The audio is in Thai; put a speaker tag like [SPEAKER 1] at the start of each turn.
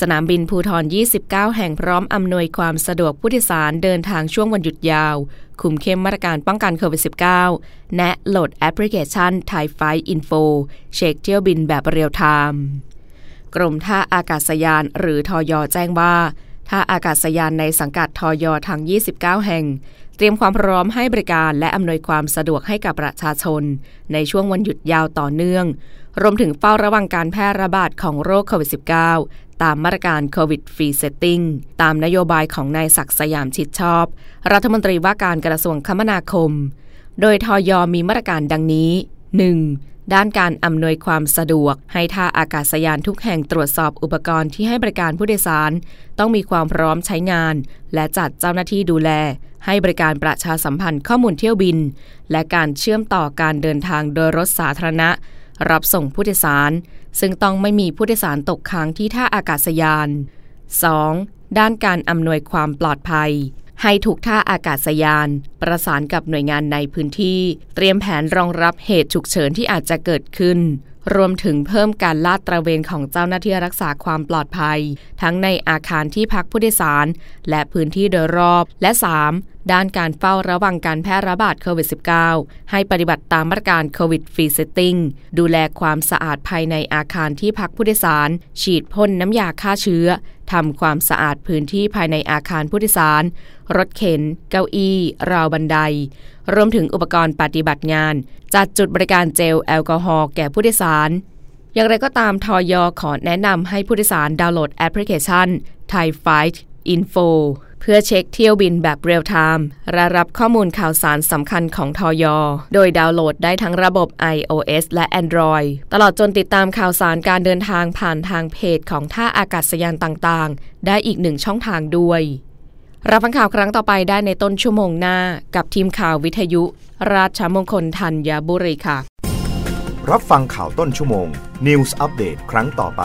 [SPEAKER 1] สนามบินภูทร 29 แห่งพร้อมอำนวยความสะดวกผู้โดยสารเดินทางช่วงวันหยุดยาว คุมเข้มมาตรการป้องกันโควิด -19 แนะโหลดแอปพลิเคชัน Thai Flight Info เช็คเที่ยวบินแบบเรียลไทม์กรมท่าอากาศยานหรือทย. แจ้งว่า ท่าอากาศยานในสังกัดทย. ทั้ง 29 แห่ง เตรียมความพร้อมให้บริการและอำนวยความสะดวกให้กับประชาชน ในช่วงวันหยุดยาวต่อเนื่อง รวมถึงเฝ้าระวังการแพร่ระบาดของโรคโควิด -19 ตามมาตรการ COVID Free Setting ตามนโยบายของนายศักดิ์สยามชิดชอบ รัฐมนตรีว่าการกระทรวงคมนาคม โดยทอยอมีมาตรการดังนี้ 1. ด้านการอำนวยความสะดวก ให้ท่าอากาศยานทุกแห่งตรวจสอบอุปกรณ์ที่ให้บริการผู้โดยสาร ต้องมีความพร้อมใช้งาน และจัดเจ้าหน้าที่ดูแล ให้บริการประชาสัมพันธ์ข้อมูลเที่ยวบิน และการเชื่อมต่อการเดินทางโดยรถสาธารณะ รับส่งผู้โดยสาร ซึ่งต้องไม่มีผู้โดยสารตกค้างที่ท่าอากาศยาน 2. ด้านการอำนวยความปลอดภัย ให้ทุกท่าอากาศยาน ประสานกับหน่วยงานในพื้นที่ เตรียมแผนรองรับเหตุฉุกเฉินที่อาจจะเกิดขึ้น รวมถึงเพิ่มการลาดตระเวนของเจ้าหน้าที่รักษาความปลอดภัย ทั้งในอาคารที่พักผู้โดยสาร และพื้นที่โดยรอบ และ 3. ด้านการเฝ้าระวังการแพร่ระบาดโควิด -19 ให้ปฏิบัติตามมาตรการ COVID Free Setting ดูแลความสะอาดภายในอาคารที่พักผู้โดยสาร ฉีดพ่นน้ำยาฆ่าเชื้อ ทำความสะอาดพื้นที่ภายในอาคารผู้โดยสาร รถเข็น เก้าอี้ ราวบันได รวมถึงอุปกรณ์ปฏิบัติงาน จัดจุดบริการเจลแอลกอฮอล์แก่ผู้โดยสาร อย่างไรก็ตามทอยอขอแนะนำให้ผู้โดยสารดาวน์โหลดแอปพลิเคชัน Thai Flight Info เพื่อเช็คเที่ยวบินแบบเรียลไทม์และรับข้อมูลข่าวสารสำคัญของทย.โดยดาวน์โหลดได้ทั้งระบบ iOS และ Android ตลอดจนติดตามข่าวสารการเดินทางผ่านทางเพจของท่าอากาศยานต่างๆ ได้อีกหนึ่งช่องทางด้วย รับฟังข่าวครั้งต่อไปได้ในต้นชั่วโมงหน้า กับทีมข่าววิทยุ ราชมงคลธัญบุรีค่ะ
[SPEAKER 2] รับฟังข่าวต้นชั่วโมง News Update ครั้งต่อไป